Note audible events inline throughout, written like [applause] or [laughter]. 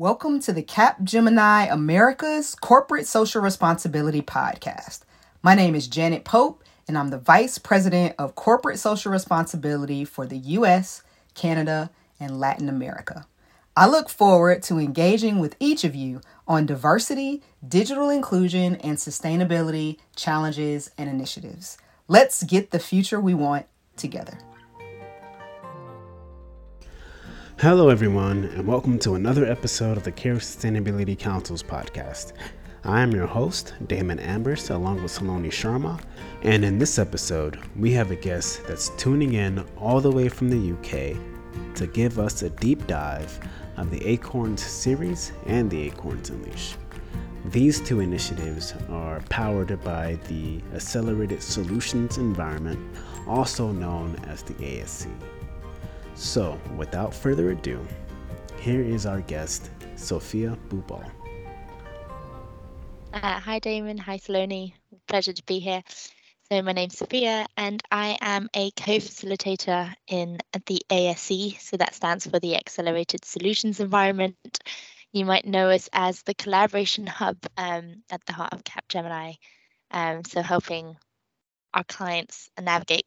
Welcome to the Capgemini America's Corporate Social Responsibility Podcast. My name is Janet Pope, and I'm the Vice President of Corporate Social Responsibility for the US, Canada, and Latin America. I look forward to engaging with each of you on diversity, digital inclusion, and sustainability challenges and initiatives. Let's get the future we want together. Hello, everyone, and welcome to another episode of the Care Sustainability Council's podcast. I am your host, Damon Ambers, along with Saloni Sharma, and in this episode, we have a guest that's tuning in all the way from the UK to give us a deep dive of the Acorns series and the Acorns Unleash. These two initiatives are powered by the Accelerated Solutions Environment, also known as the ASE. So, without further ado, here is our guest, Sophia Bubal. Uh, hi, Damon. Hi, Saloni. Pleasure to be here. So, my name's Sophia, and I am a co facilitator in the ASE. So, that stands for the Accelerated Solutions Environment. You might know us as the collaboration hub um, at the heart of Capgemini. Um, so, helping our clients navigate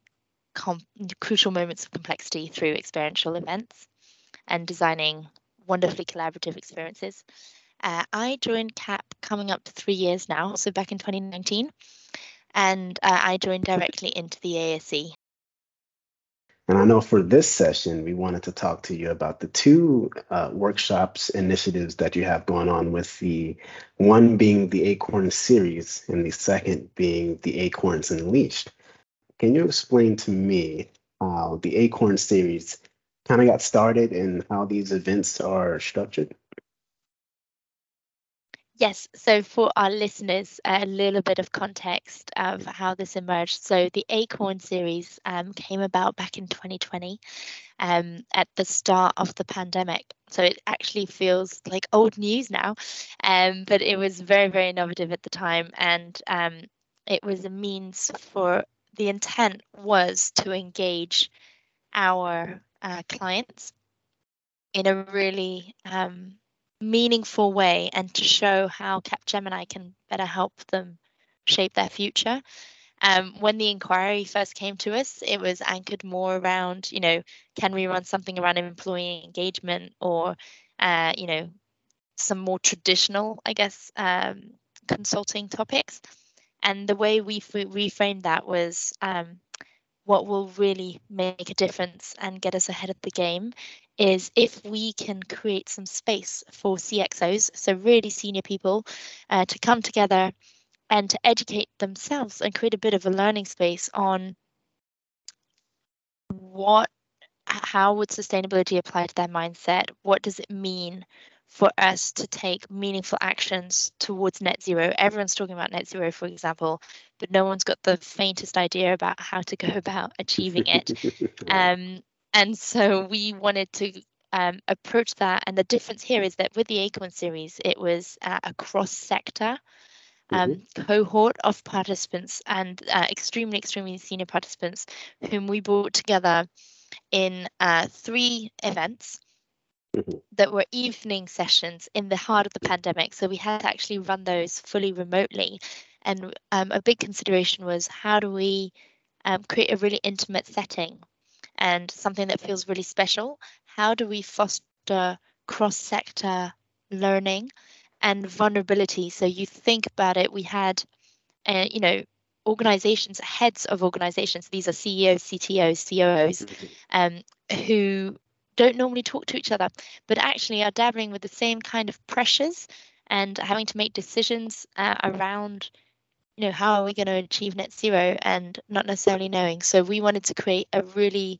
com- crucial moments of complexity through experiential events and designing wonderfully collaborative experiences. Uh, I joined CAP coming up to three years now, so back in 2019, and uh, I joined directly into the ASE. And I know for this session, we wanted to talk to you about the two uh, workshops initiatives that you have going on, with the one being the Acorn series and the second being the Acorns Unleashed. Can you explain to me how the Acorn series kind of got started and how these events are structured? Yes, so for our listeners, a little bit of context of how this emerged. So, the Acorn series um, came about back in 2020 um, at the start of the pandemic. So, it actually feels like old news now, um, but it was very, very innovative at the time. And um, it was a means for the intent was to engage our uh, clients in a really um, meaningful way and to show how Capgemini can better help them shape their future. Um, when the inquiry first came to us, it was anchored more around, you know, can we run something around employee engagement or, uh, you know, some more traditional, I guess, um, consulting topics. And the way we reframed that was um, what will really make a difference and get us ahead of the game is if we can create some space for CXOs, so really senior people, uh, to come together and to educate themselves and create a bit of a learning space on what how would sustainability apply to their mindset? What does it mean for us to take meaningful actions towards net zero. Everyone's talking about net zero, for example, but no one's got the faintest idea about how to go [laughs] about achieving it. [laughs] um, and so we wanted to um, approach that. And the difference here is that with the Acorn series, it was uh, a cross sector. Um, mm-hmm. cohort of participants and uh, extremely, extremely senior participants whom we brought together in uh, three events mm-hmm. that were evening sessions in the heart of the pandemic. So we had to actually run those fully remotely. And um, a big consideration was how do we um, create a really intimate setting and something that feels really special? How do we foster cross sector learning and vulnerability? So you think about it, we had, uh, you know, organizations, heads of organizations, these are CEOs, CTOs, COOs, mm-hmm. um, who don't normally talk to each other, but actually are dabbling with the same kind of pressures and having to make decisions uh, around, you know, how are we going to achieve net zero and not necessarily knowing. So we wanted to create a really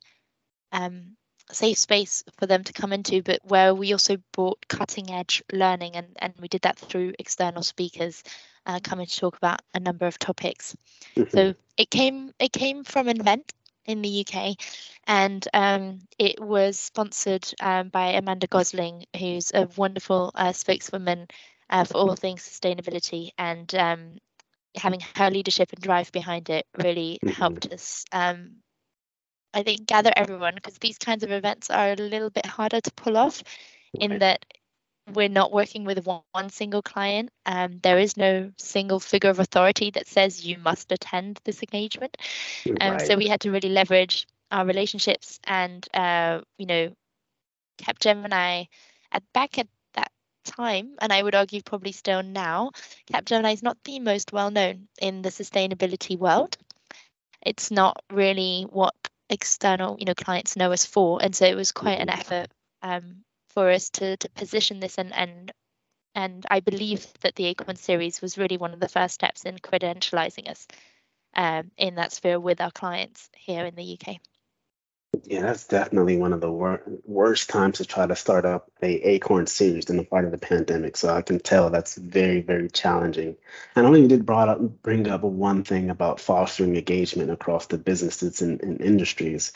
um, safe space for them to come into, but where we also brought cutting edge learning, and, and we did that through external speakers uh, coming to talk about a number of topics. Mm-hmm. So it came it came from an event in the UK, and um, it was sponsored um, by Amanda Gosling, who's a wonderful uh, spokeswoman uh, for all things sustainability, and um, having her leadership and drive behind it really mm-hmm. helped us. Um, I think gather everyone because these kinds of events are a little bit harder to pull off, in that we're not working with one, one single client. Um, there is no single figure of authority that says you must attend this engagement. Um, right. So we had to really leverage our relationships and, uh, you know, Capgemini at back at that time, and I would argue probably still now, Capgemini is not the most well known in the sustainability world. It's not really what external, you know, clients know us for, and so it was quite an mm-hmm. effort um, for us to to position this and and and I believe that the Acorn series was really one of the first steps in credentializing us um, in that sphere with our clients here in the UK. Yeah, that's definitely one of the wor- worst times to try to start up a Acorn series in the part of the pandemic. So I can tell that's very, very challenging. And I know you did brought up bring up one thing about fostering engagement across the businesses and, and industries.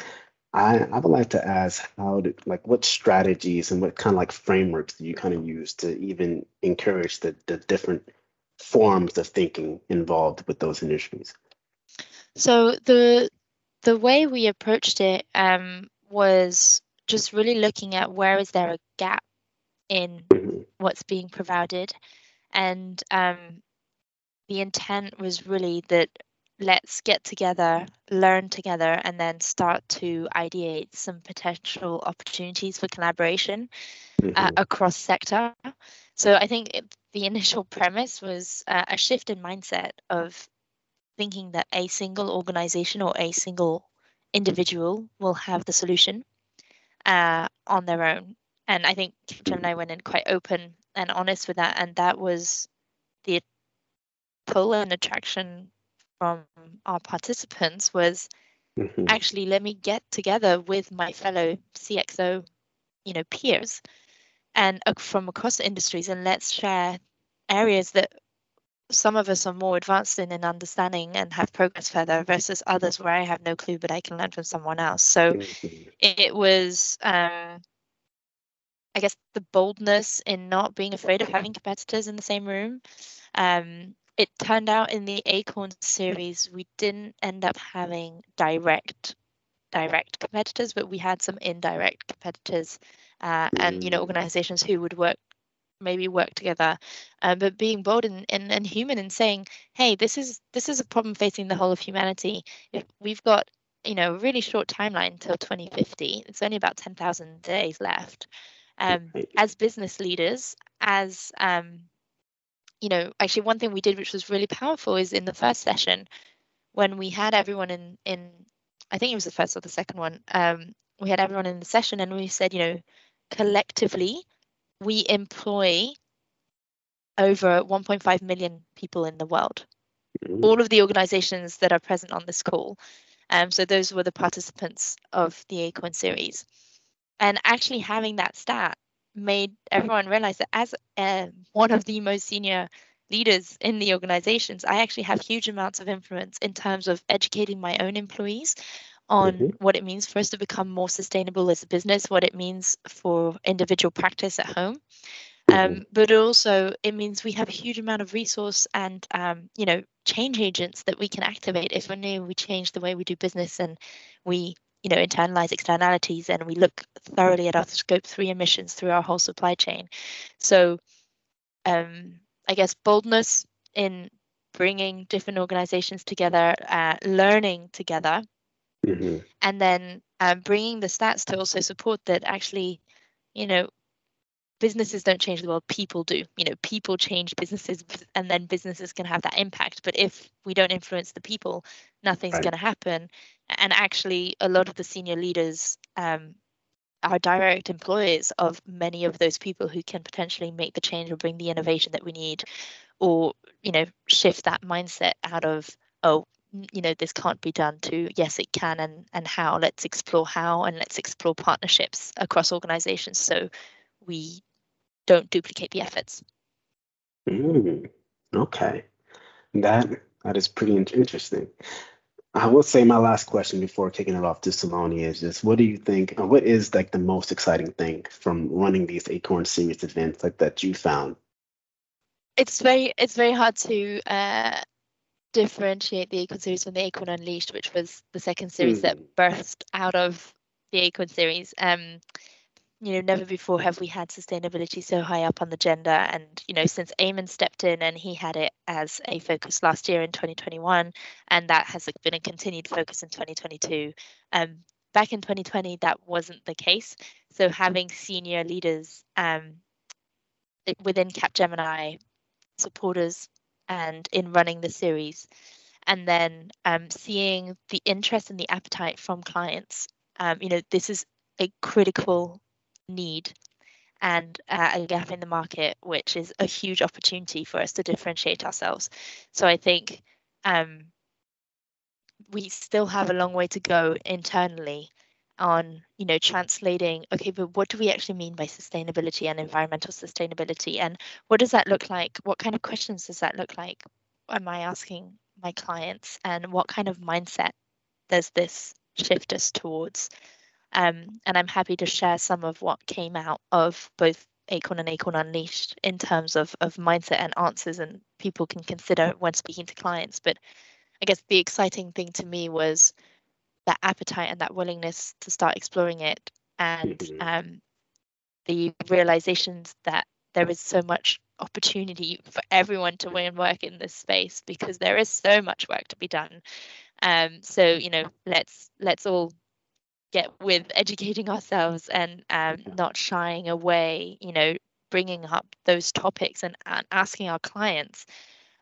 I, I would like to ask how did like what strategies and what kind of like frameworks do you kind of use to even encourage the, the different forms of thinking involved with those industries? So the the way we approached it um, was just really looking at where is there a gap in mm-hmm. what's being provided and um, the intent was really that let's get together learn together and then start to ideate some potential opportunities for collaboration uh, mm-hmm. uh, across sector so i think it, the initial premise was uh, a shift in mindset of thinking that a single organization or a single individual will have the solution uh, on their own. And I think Gemini went in quite open and honest with that. And that was the pull and attraction from our participants was mm-hmm. actually let me get together with my fellow CXO, you know, peers and uh, from across the industries and let's share areas that some of us are more advanced in, in understanding and have progress further versus others where I have no clue, but I can learn from someone else. So mm-hmm. it was, um, I guess, the boldness in not being afraid of having competitors in the same room. Um, it turned out in the Acorn series, we didn't end up having direct direct competitors, but we had some indirect competitors uh, and you know mm. organizations who would work maybe work together. Uh, but being bold and, and, and human and saying hey this is this is a problem facing the whole of humanity. If we've got you know a really short timeline until 2050 it's only about 10,000 days left um, as business leaders as um, you know actually one thing we did which was really powerful is in the first session when we had everyone in in i think it was the first or the second one um, we had everyone in the session and we said you know collectively we employ over 1.5 million people in the world. Mm-hmm. All of the organizations that are present on this call. Um, so those were the participants of the Acorn series. And actually having that stat made everyone realize that as uh, one of the most senior leaders in the organizations, I actually have huge amounts of influence in terms of educating my own employees on mm-hmm. what it means for us to become more sustainable as a business, what it means for individual practice at home. Um, mm-hmm. but also it means we have a huge amount of resource and um, you know change agents that we can activate if only we change the way we do business and we you know internalize externalities and we look thoroughly at our scope three emissions through our whole supply chain so um, i guess boldness in bringing different organizations together uh, learning together mm-hmm. and then um, bringing the stats to also support that actually you know businesses don't change the world people do you know people change businesses and then businesses can have that impact but if we don't influence the people nothing's right. going to happen and actually a lot of the senior leaders um, are direct employers of many of those people who can potentially make the change or bring the innovation that we need or you know shift that mindset out of oh you know this can't be done to yes it can and and how. Let's explore how and let's explore partnerships across organizations so we don't duplicate the efforts. Mm, okay. That that is pretty interesting i will say my last question before kicking it off to Saloni is just what do you think what is like the most exciting thing from running these acorn series events like that you found it's very it's very hard to uh, differentiate the Acorn series from the Acorn Unleashed, which was the second series mm. that burst out of the Acorn series. Um, you know, never before have we had sustainability so high up on the agenda. And, you know, since Aiman stepped in and he had it as a focus last year in 2021, and that has been a continued focus in 2022. Um, back in 2020, that wasn't the case. So having senior leaders um, within Capgemini, supporters, and in running the series, and then um, seeing the interest and the appetite from clients. Um, you know, this is a critical need. And uh, a gap in the market, which is a huge opportunity for us to differentiate ourselves. So I think um, we still have a long way to go internally on you know translating okay but what do we actually mean by sustainability and environmental sustainability? And what does that look like? What kind of questions does that look like am i asking my clients? And what kind of mindset does this shift us towards um, and I'm happy to share some of what came out of both Acorn and Acorn Unleashed in terms of, of mindset and answers and people can consider when speaking to clients. But I guess the exciting thing to me was that appetite and that willingness to start exploring it and mm-hmm. um, the realizations that there is so much opportunity for everyone to win work in this space because there is so much work to be done. Um, so you know, let's let's all get with educating [laughs] ourselves and um, not shying away, you know, bringing up those topics and, and asking our clients,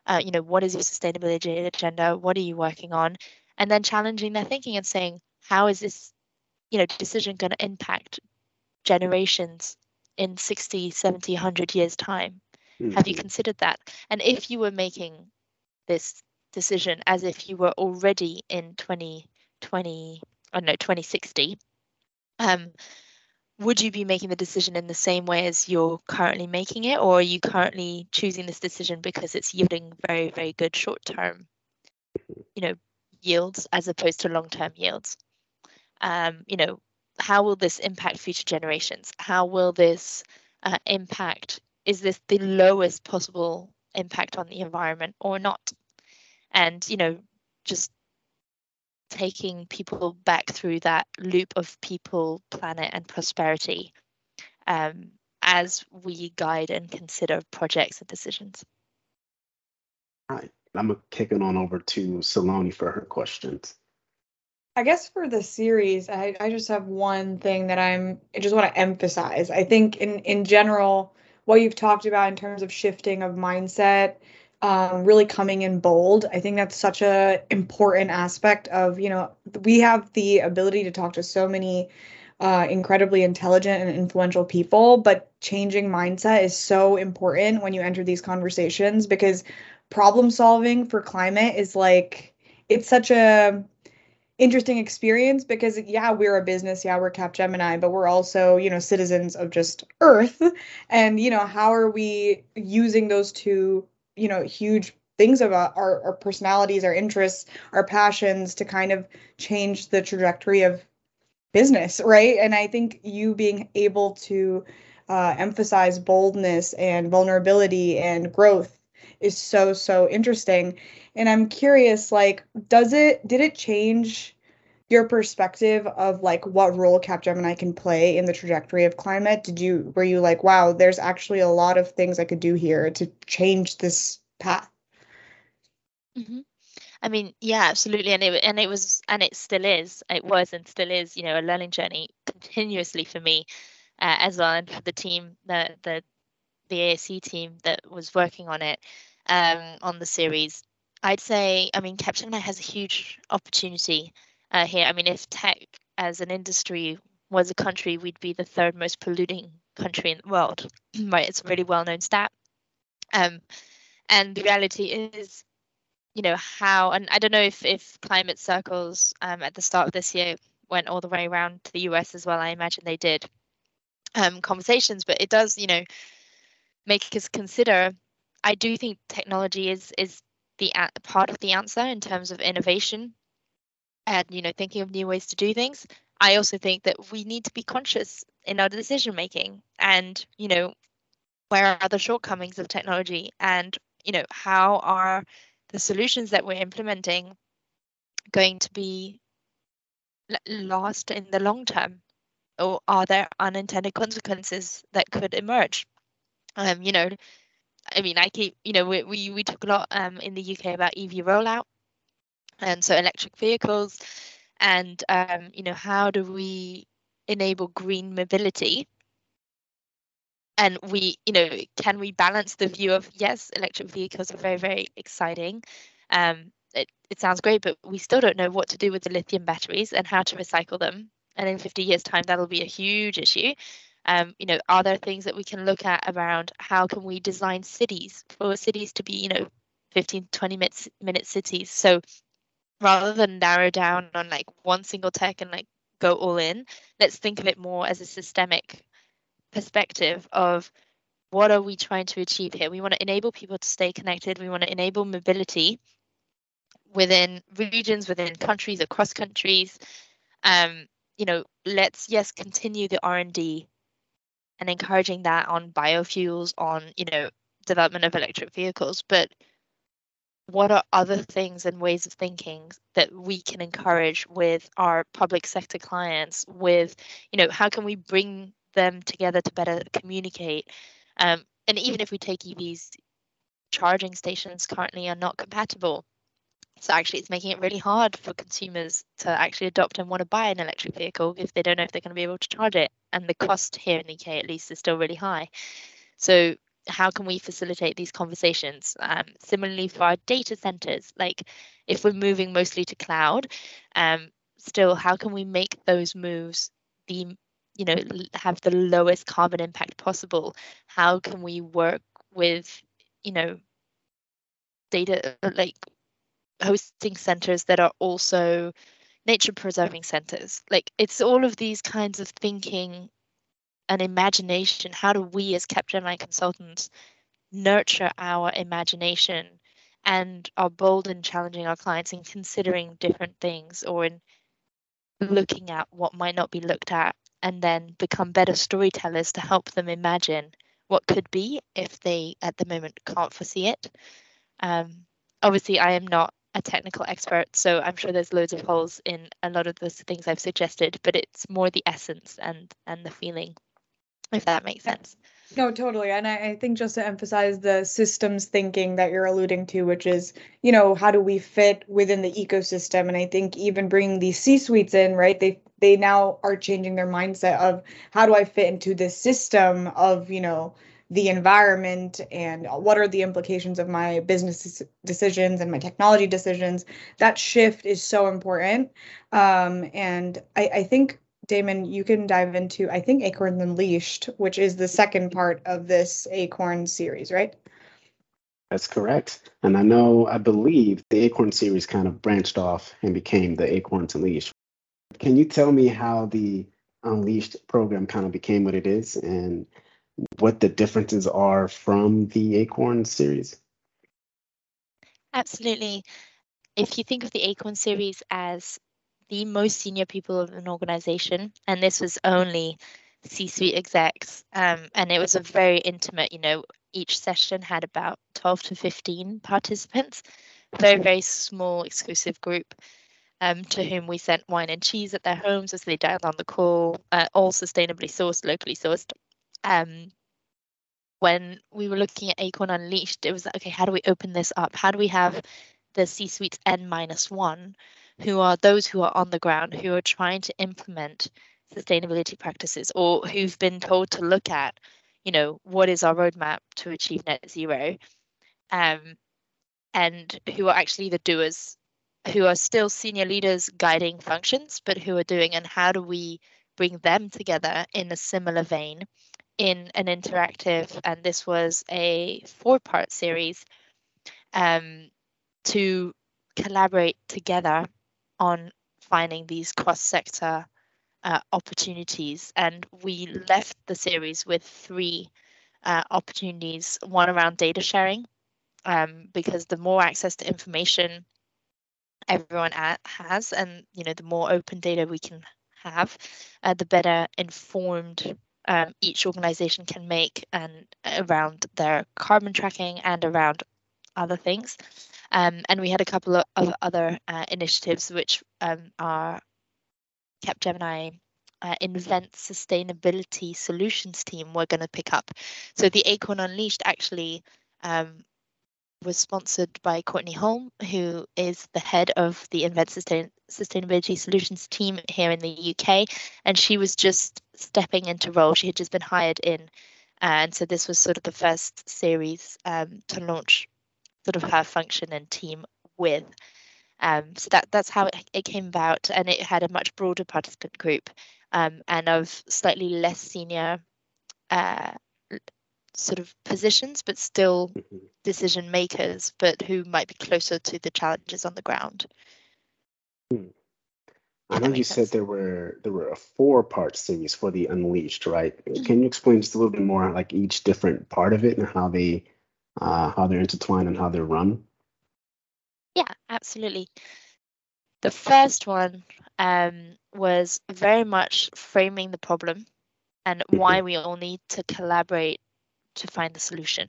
uh, you know, what is your sustainability agenda? What are you working on? And then challenging their thinking and saying, how is this, you know, decision going to impact generations in 60, 70, 100 years' time? Mm-hmm. Have you mm-hmm. considered that? And if you were making this decision as if you were already in 2020, I don't know, 2060, um, would you be making the decision in the same way as you're currently making it, or are you currently choosing this decision because it's yielding very, very good short-term, you know, yields as opposed to long-term yields? Um, you know, how will this impact future generations? How will this uh, impact? Is this the lowest possible impact on the environment or not? And you know, just taking people back through that loop of people, planet, and prosperity um, as we guide and consider projects and decisions. All right. I'm going to kick it on over to Saloni for her questions. I guess for the series, I, I just have one thing that I'm I just want to emphasize. I think in in general, what you've talked about in terms of shifting of mindset um, really coming in bold. I think that's such a important aspect of you know we have the ability to talk to so many uh, incredibly intelligent and influential people, but changing mindset is so important when you enter these conversations because problem solving for climate is like it's such a interesting experience because yeah we're a business yeah we're capgemini but we're also you know citizens of just earth [laughs] and you know how are we using those two you know huge things about our, our personalities our interests our passions to kind of change the trajectory of business right? And i think you being able to uh, emphasize boldness and vulnerability and growth is so so interesting. And i'm curious like does it did it change your perspective of like what role capgemini can play in the trajectory of climate? Did you were you like wow there's actually a lot of things i could do here to change this path mm-hmm. i mean yeah absolutely. And it and it was and it still is. It was and still is you know a learning journey continuously for me uh, as well and for the team the the the ASE team that was working on it um, on the series. I'd say I mean Capgemini has a huge opportunity uh, here. I mean, if tech as an industry was a country, we'd be the third most polluting country in the world. [clears throat] right? It's a really well-known stat. Um, and the reality is, you know, how and I don't know if if climate circles um, at the start of this year went all the way around to the US as well. I imagine they did um, conversations, but it does, you know, make us consider. I do think technology is is the part of the answer in terms of innovation and you know thinking of new ways to do things i also think that we need to be conscious in our decision making and you know where are the shortcomings of technology and you know how are the solutions that we're implementing going to be last in the long term or are there unintended consequences that could emerge? Um, you know, I mean, I keep, you know, we we, we talk a lot um, in the UK about EV rollout, and so electric vehicles, and um, you know, how do we enable green mobility? And we, you know, can we balance the view of yes, electric vehicles are very, very exciting. Um, it, it sounds great, but we still don't know what to do with the lithium batteries and how to recycle them. And in 50 years' time, that'll be a huge issue. Um, you know, are there things that we can look at around how can we design cities for cities to be, you know, 15, 20 minutes minute cities? So rather than narrow down on like one single tech and like go all in, let's think of it more as a systemic perspective of what are we trying to achieve here? We want to enable people to stay connected. We want to enable mobility within regions, within countries, across countries. Um, you know, let's yes continue the R and D and encouraging that on biofuels, on you know development of electric vehicles, but what are other things and ways of thinking that we can encourage with our public sector clients with you know how can we bring them together to better communicate um, and even if we take evs charging stations currently are not compatible so actually, it's making it really hard for consumers to actually adopt and want to buy an electric vehicle if they don't know if they're going to be able to charge it. And the cost here in the UK, at least, is still really high. So how can we facilitate these conversations? Um, similarly for our data centers, like if we're moving mostly to cloud, um, still how can we make those moves the you know have the lowest carbon impact possible? How can we work with you know data like hosting centers that are also nature preserving centers. Like it's all of these kinds of thinking and imagination. How do we as Capgemini consultants nurture our imagination and are bold in challenging our clients in considering different things or in looking at what might not be looked at and then become better storytellers to help them imagine what could be if they at the moment can't foresee it. Um, obviously, I am not a technical expert, so I'm sure there's loads of holes in a lot of the things I've suggested, but it's more the essence and and the feeling, if that makes sense. No, totally. And I, I, think just to emphasize the systems thinking that you're alluding to, which is, you know, how do we fit within the ecosystem? And I think even bringing these C-suites in, right? They they now are changing their mindset of how do I fit into this system of, you know, the environment and what are the implications of my business decisions and my technology decisions. That shift is so important. Um, and I, I think Damon, you can dive into, I think, Acorns Unleashed, which is the second part of this Acorn series, right? That's correct. And I know, I believe the Acorn series kind of branched off and became the Acorns Unleashed. Can you tell me how the Unleashed program kind of became what it is and what the differences are from the Acorn series? Absolutely. If you think of the Acorn series as the most senior people of an organization, and this was only C suite execs, um, and it was a very intimate, you know, each session had about 12 to 15 participants, very, very small, exclusive group. Um, to whom we sent wine and cheese at their homes as they dialed on the call, uh, all sustainably sourced, locally sourced um, when we were looking at Acorn Unleashed, it was like, okay, how do we open this up? How do we have the C suites N minus one, who are those who are on the ground, who are trying to implement sustainability practices or who've been told to look at, you know, what is our roadmap to achieve net zero? Um, and who are actually the doers, who are still senior leaders guiding functions, but who are doing, and how do we bring them together in a similar vein in an interactive, and this was a four part series um, to collaborate together on finding these cross sector uh, opportunities. And we left the series with three uh, opportunities one around data sharing, um, because the more access to information everyone at, has, and you know, the more open data we can have, uh, the better informed um, each organization can make and around their carbon tracking and around other things. Um, and we had a couple of other uh, initiatives which um, are Capgemini uh, invent sustainability solutions team were going to pick up. So the Acorn Unleashed actually um, was sponsored by Courtney Holm, who is the head of the Invent Sustain- Sustainability Solutions team here in the UK, and she was just stepping into role. She had just been hired in, and so this was sort of the first series um, to launch sort of her function and team with. Um, so that that's how it, it, came about, and it had a much broader participant group um, and of slightly less senior uh, sort of positions, but still mm-hmm. decision makers, but who might be closer to the challenges on the ground. Hmm. I know you sense. said there were there were a four part series for the Unleashed, right? Mm-hmm. Can you explain just a little bit more like each different part of it and how they uh, how they're intertwined and how they're run? Yeah, absolutely. The first one um, was very much framing the problem and why mm-hmm. we all need to collaborate to find the solution.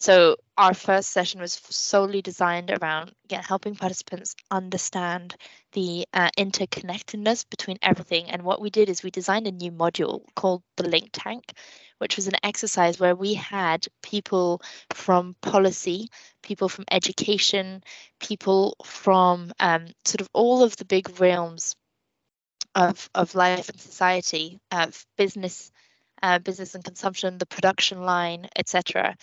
So our first session was solely designed around again, helping participants understand the uh, interconnectedness between everything. And what we did is we designed a new module called the Link Tank, which was an exercise where we had people from policy, people from education, people from um, sort of all of the big realms of, of life and society, of business, uh, business and consumption, the production line, etc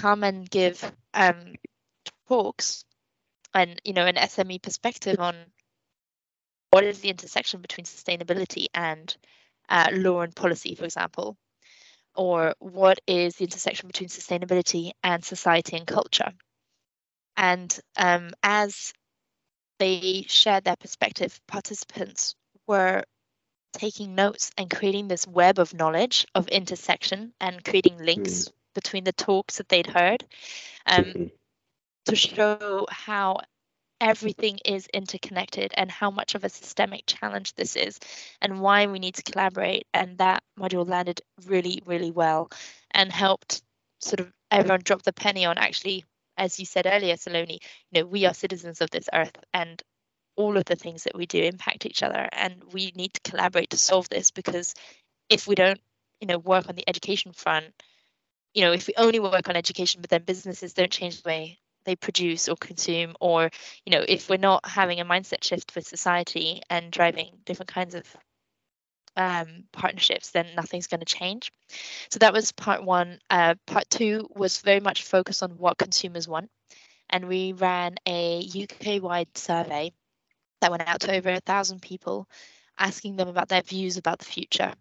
come and give um, talks and you know an SME perspective on what is the intersection between sustainability and uh, law and policy, for example, or what is the intersection between sustainability and society and culture. And um, as they shared their perspective, participants were taking notes and creating this web of knowledge of intersection and creating links mm between the talks that they'd heard um, mm-hmm. to show how everything is interconnected and how much of a systemic challenge this is and why we need to collaborate and that module landed really really well and helped sort of everyone drop the penny on actually as you said earlier saloni you know we are citizens of this earth and all of the things that we do impact each other and we need to collaborate to solve this because if we don't you know work on the education front you know, if we only work on education, but then businesses don't change the way they produce or consume, or, you know, if we're not having a mindset shift for society and driving different kinds of um, partnerships, then nothing's going to change. So that was part one. Uh, part two was very much focused on what consumers want. And we ran a UK wide survey that went out to over a thousand people, asking them about their views about the future.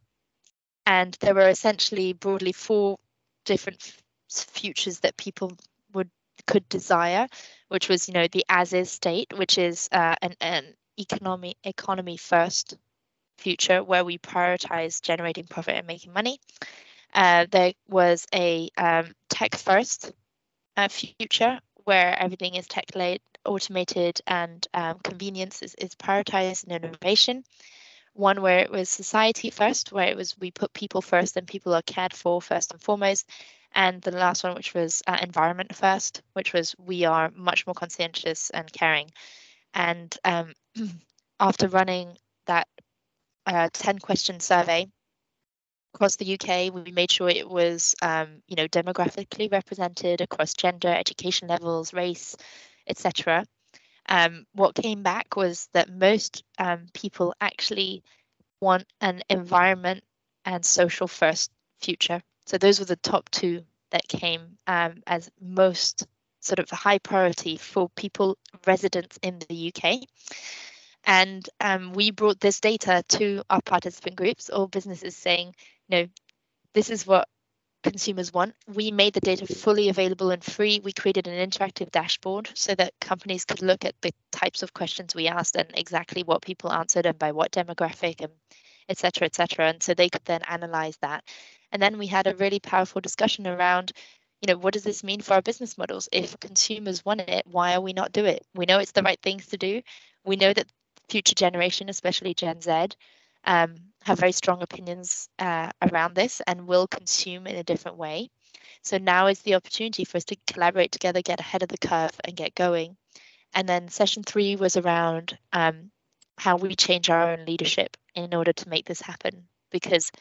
And there were essentially broadly four different futures that people would could desire, which was you know the as is state, which is uh, an, an economy economy first future where we prioritize generating profit and making money. Uh, there was a um, tech first uh, future where everything is tech led, automated, and um, convenience is, is prioritized and innovation one where it was society first, where it was we put people first and people are cared for first and foremost. And the last one, which was uh, environment first, which was we are much more conscientious and caring. And um, [clears throat] after running that uh, 10 question survey across the UK, we made sure it was, um, you know, demographically represented across gender, education levels, race, etc um, what came back was that most um, people actually want an environment and social first future. So those were the top two that came um, as most sort of high priority for people residents in the UK. And um, we brought this data to our participant groups, or businesses saying, you know, this is what consumers want. We made the data fully available and free. We created an interactive dashboard so that companies could look at the types of questions we asked and exactly what people answered and by what demographic and et cetera, et cetera. And so they could then analyze that. And then we had a really powerful discussion around, you know, what does this mean for our business models? If consumers want it, why are we not do it? We know it's the right things to do. We know that future generation, especially Gen Z, um, have very strong opinions uh, around this and will consume in a different way. So now is the opportunity for us to collaborate together, get ahead of the curve, and get going. And then session three was around um, how we change our own leadership in order to make this happen. Because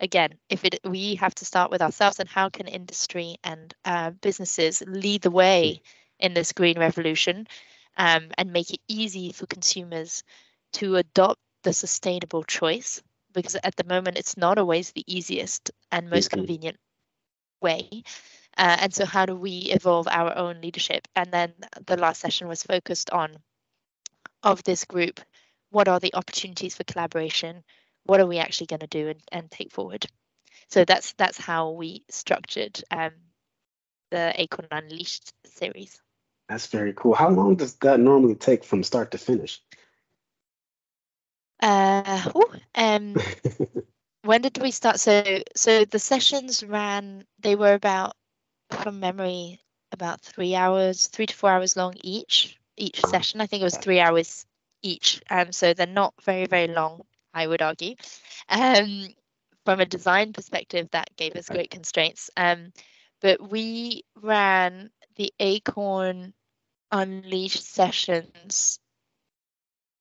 again, if it we have to start with ourselves, and how can industry and uh, businesses lead the way in this green revolution um, and make it easy for consumers to adopt the sustainable choice? Because at the moment, it's not always the easiest and most mm-hmm. convenient way. Uh, and so, how do we evolve our own leadership? And then the last session was focused on of this group what are the opportunities for collaboration what are we actually going to do and, and take forward so that's that's how we structured um, the acorn unleashed series that's very cool how long does that normally take from start to finish uh [laughs] ooh, um when did we start so so the sessions ran they were about from memory about three hours three to four hours long each each session i think it was three hours each. Um, so they're not very, very long, I would argue. Um, from a design perspective, that gave us great constraints. Um, but we ran the Acorn Unleashed sessions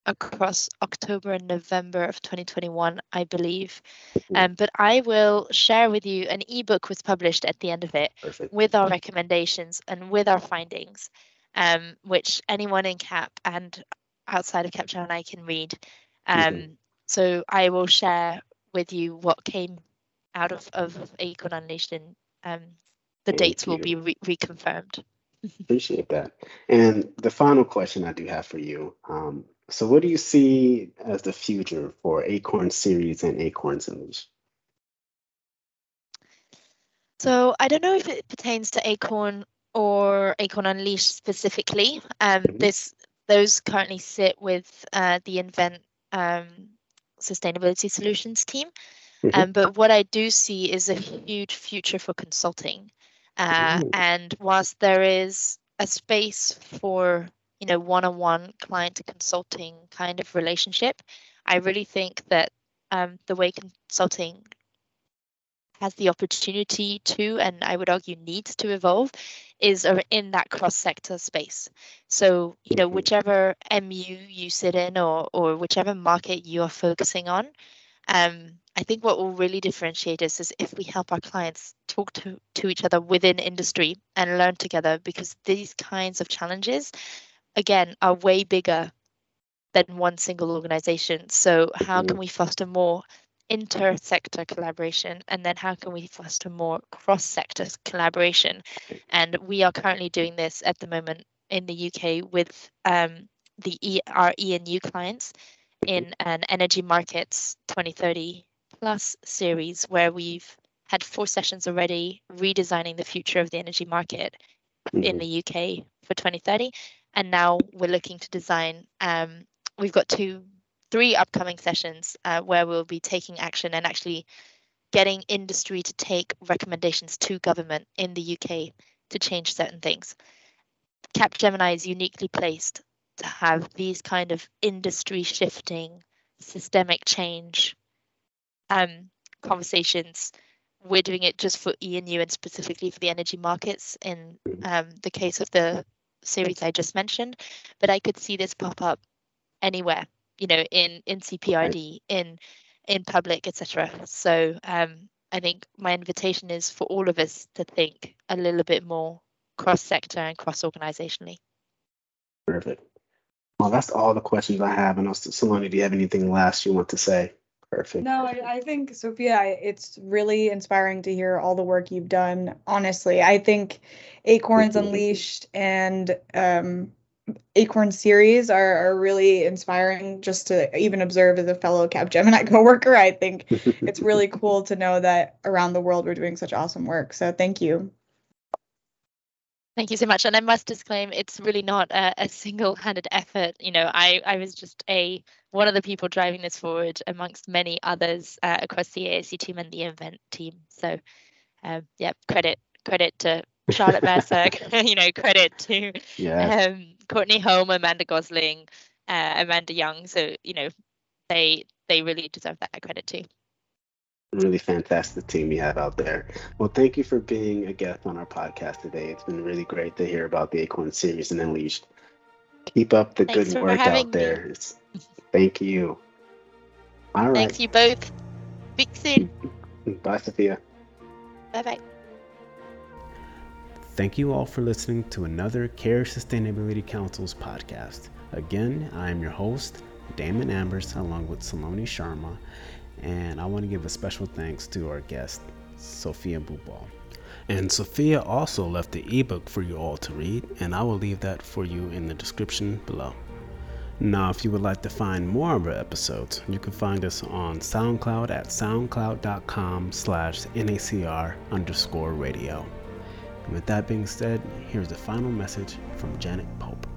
across October and November of 2021, I believe. Mm-hmm. Um, but I will share with you an ebook was published at the end of it Perfect. with our recommendations and with our findings, um, which anyone in CAP and outside of Capgemini can read. Um, mm-hmm. So I will share with you what came out of, of Acorn Unleashed and um, the Thank dates you. will be re- reconfirmed. [laughs] Appreciate that. And the final question I do have for you. Um, so what do you see as the future for Acorn series and Acorns Unleashed? So I don't know if it pertains to Acorn or Acorn Unleashed specifically. Um, mm-hmm. This those currently sit with uh, the Invent um, Sustainability Solutions team. Mm-hmm. Um, but what I do see is a huge future for consulting. Uh, and whilst there is a space for you know one-on-one client to consulting kind of relationship, I really think that um, the way consulting has the opportunity to, and I would argue needs to evolve, is in that cross-sector space. So, you know, mm-hmm. whichever MU you sit in or, or whichever market you are focusing on, um, I think what will really differentiate us is if we help our clients talk to, to each other within industry and learn together because these kinds of challenges, again, are way bigger than one single organization. So, how can mm-hmm. we foster more inter-sector collaboration and then how can we foster more cross-sector collaboration and we are currently doing this at the moment in the UK with um, the e- our ENU clients in an energy markets 2030 plus series where we've had four sessions already redesigning the future of the energy market mm-hmm. in the UK for 2030 and now we're looking to design um, we've got two three upcoming sessions uh, where we'll be taking action and actually getting industry to take recommendations to government in the UK to change certain things. Capgemini is uniquely placed to have these kind of industry shifting, systemic change um, conversations. We're doing it just for ENU and specifically for the energy markets in um, the case of the series I just mentioned. But I could see this pop up anywhere you know in in cprd in in public etc so um i think my invitation is for all of us to think a little bit more cross sector and cross organizationally perfect. Well that's all the questions i have. And Saloni, do you have anything last you want to say perfect no i, I think sophia I, it's really inspiring to hear all the work you've done honestly i think acorns unleashed and um Acorn series are, are really inspiring just to even observe as a fellow Capgemini [laughs] coworker. I think [laughs] it's really cool to know that around the world we're doing such awesome work. So thank you. Thank you so much. And I must disclaim, it's really not a, a single-handed effort. You know, I, I was just a one of the people driving this forward amongst many others uh, across the AAC team and the Invent team. So, um, yeah, credit credit to Charlotte [laughs] Mercer, [laughs] you know, credit to yeah. um, Courtney Holm, Amanda Gosling, uh, Amanda Young. So you know, they they really deserve that credit too. Really fantastic team you have out there. Well, thank you for being a guest on our podcast today. It's been really great to hear about the Acorn series and Unleashed. Keep up the Thanks good work out there. It's Thank you. All right. Thanks you both. Speak soon. [laughs] Bye, Sophia. Bye bye. Thank you all for listening to another Care Sustainability Council's podcast. Again, I am your host, Damon Ambers, along with Saloni Sharma, and I want to give a special thanks to our guest, Sophia Bubal. And Sophia also left the ebook for you all to read, and I will leave that for you in the description below. Now, if you would like to find more of our episodes, you can find us on SoundCloud at soundcloud.com slash NACR underscore radio. And with that being said, here's the final message from Janet Pope.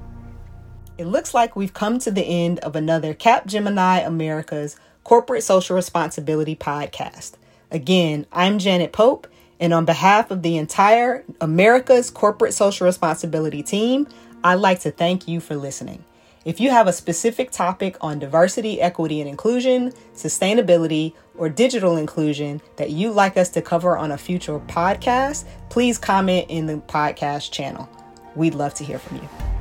It looks like we've come to the end of another Capgemini America's Corporate Social Responsibility podcast. Again, I'm Janet Pope, and on behalf of the entire America's Corporate Social Responsibility team, I'd like to thank you for listening. If you have a specific topic on diversity, equity, and inclusion, sustainability, or digital inclusion that you'd like us to cover on a future podcast, please comment in the podcast channel. We'd love to hear from you.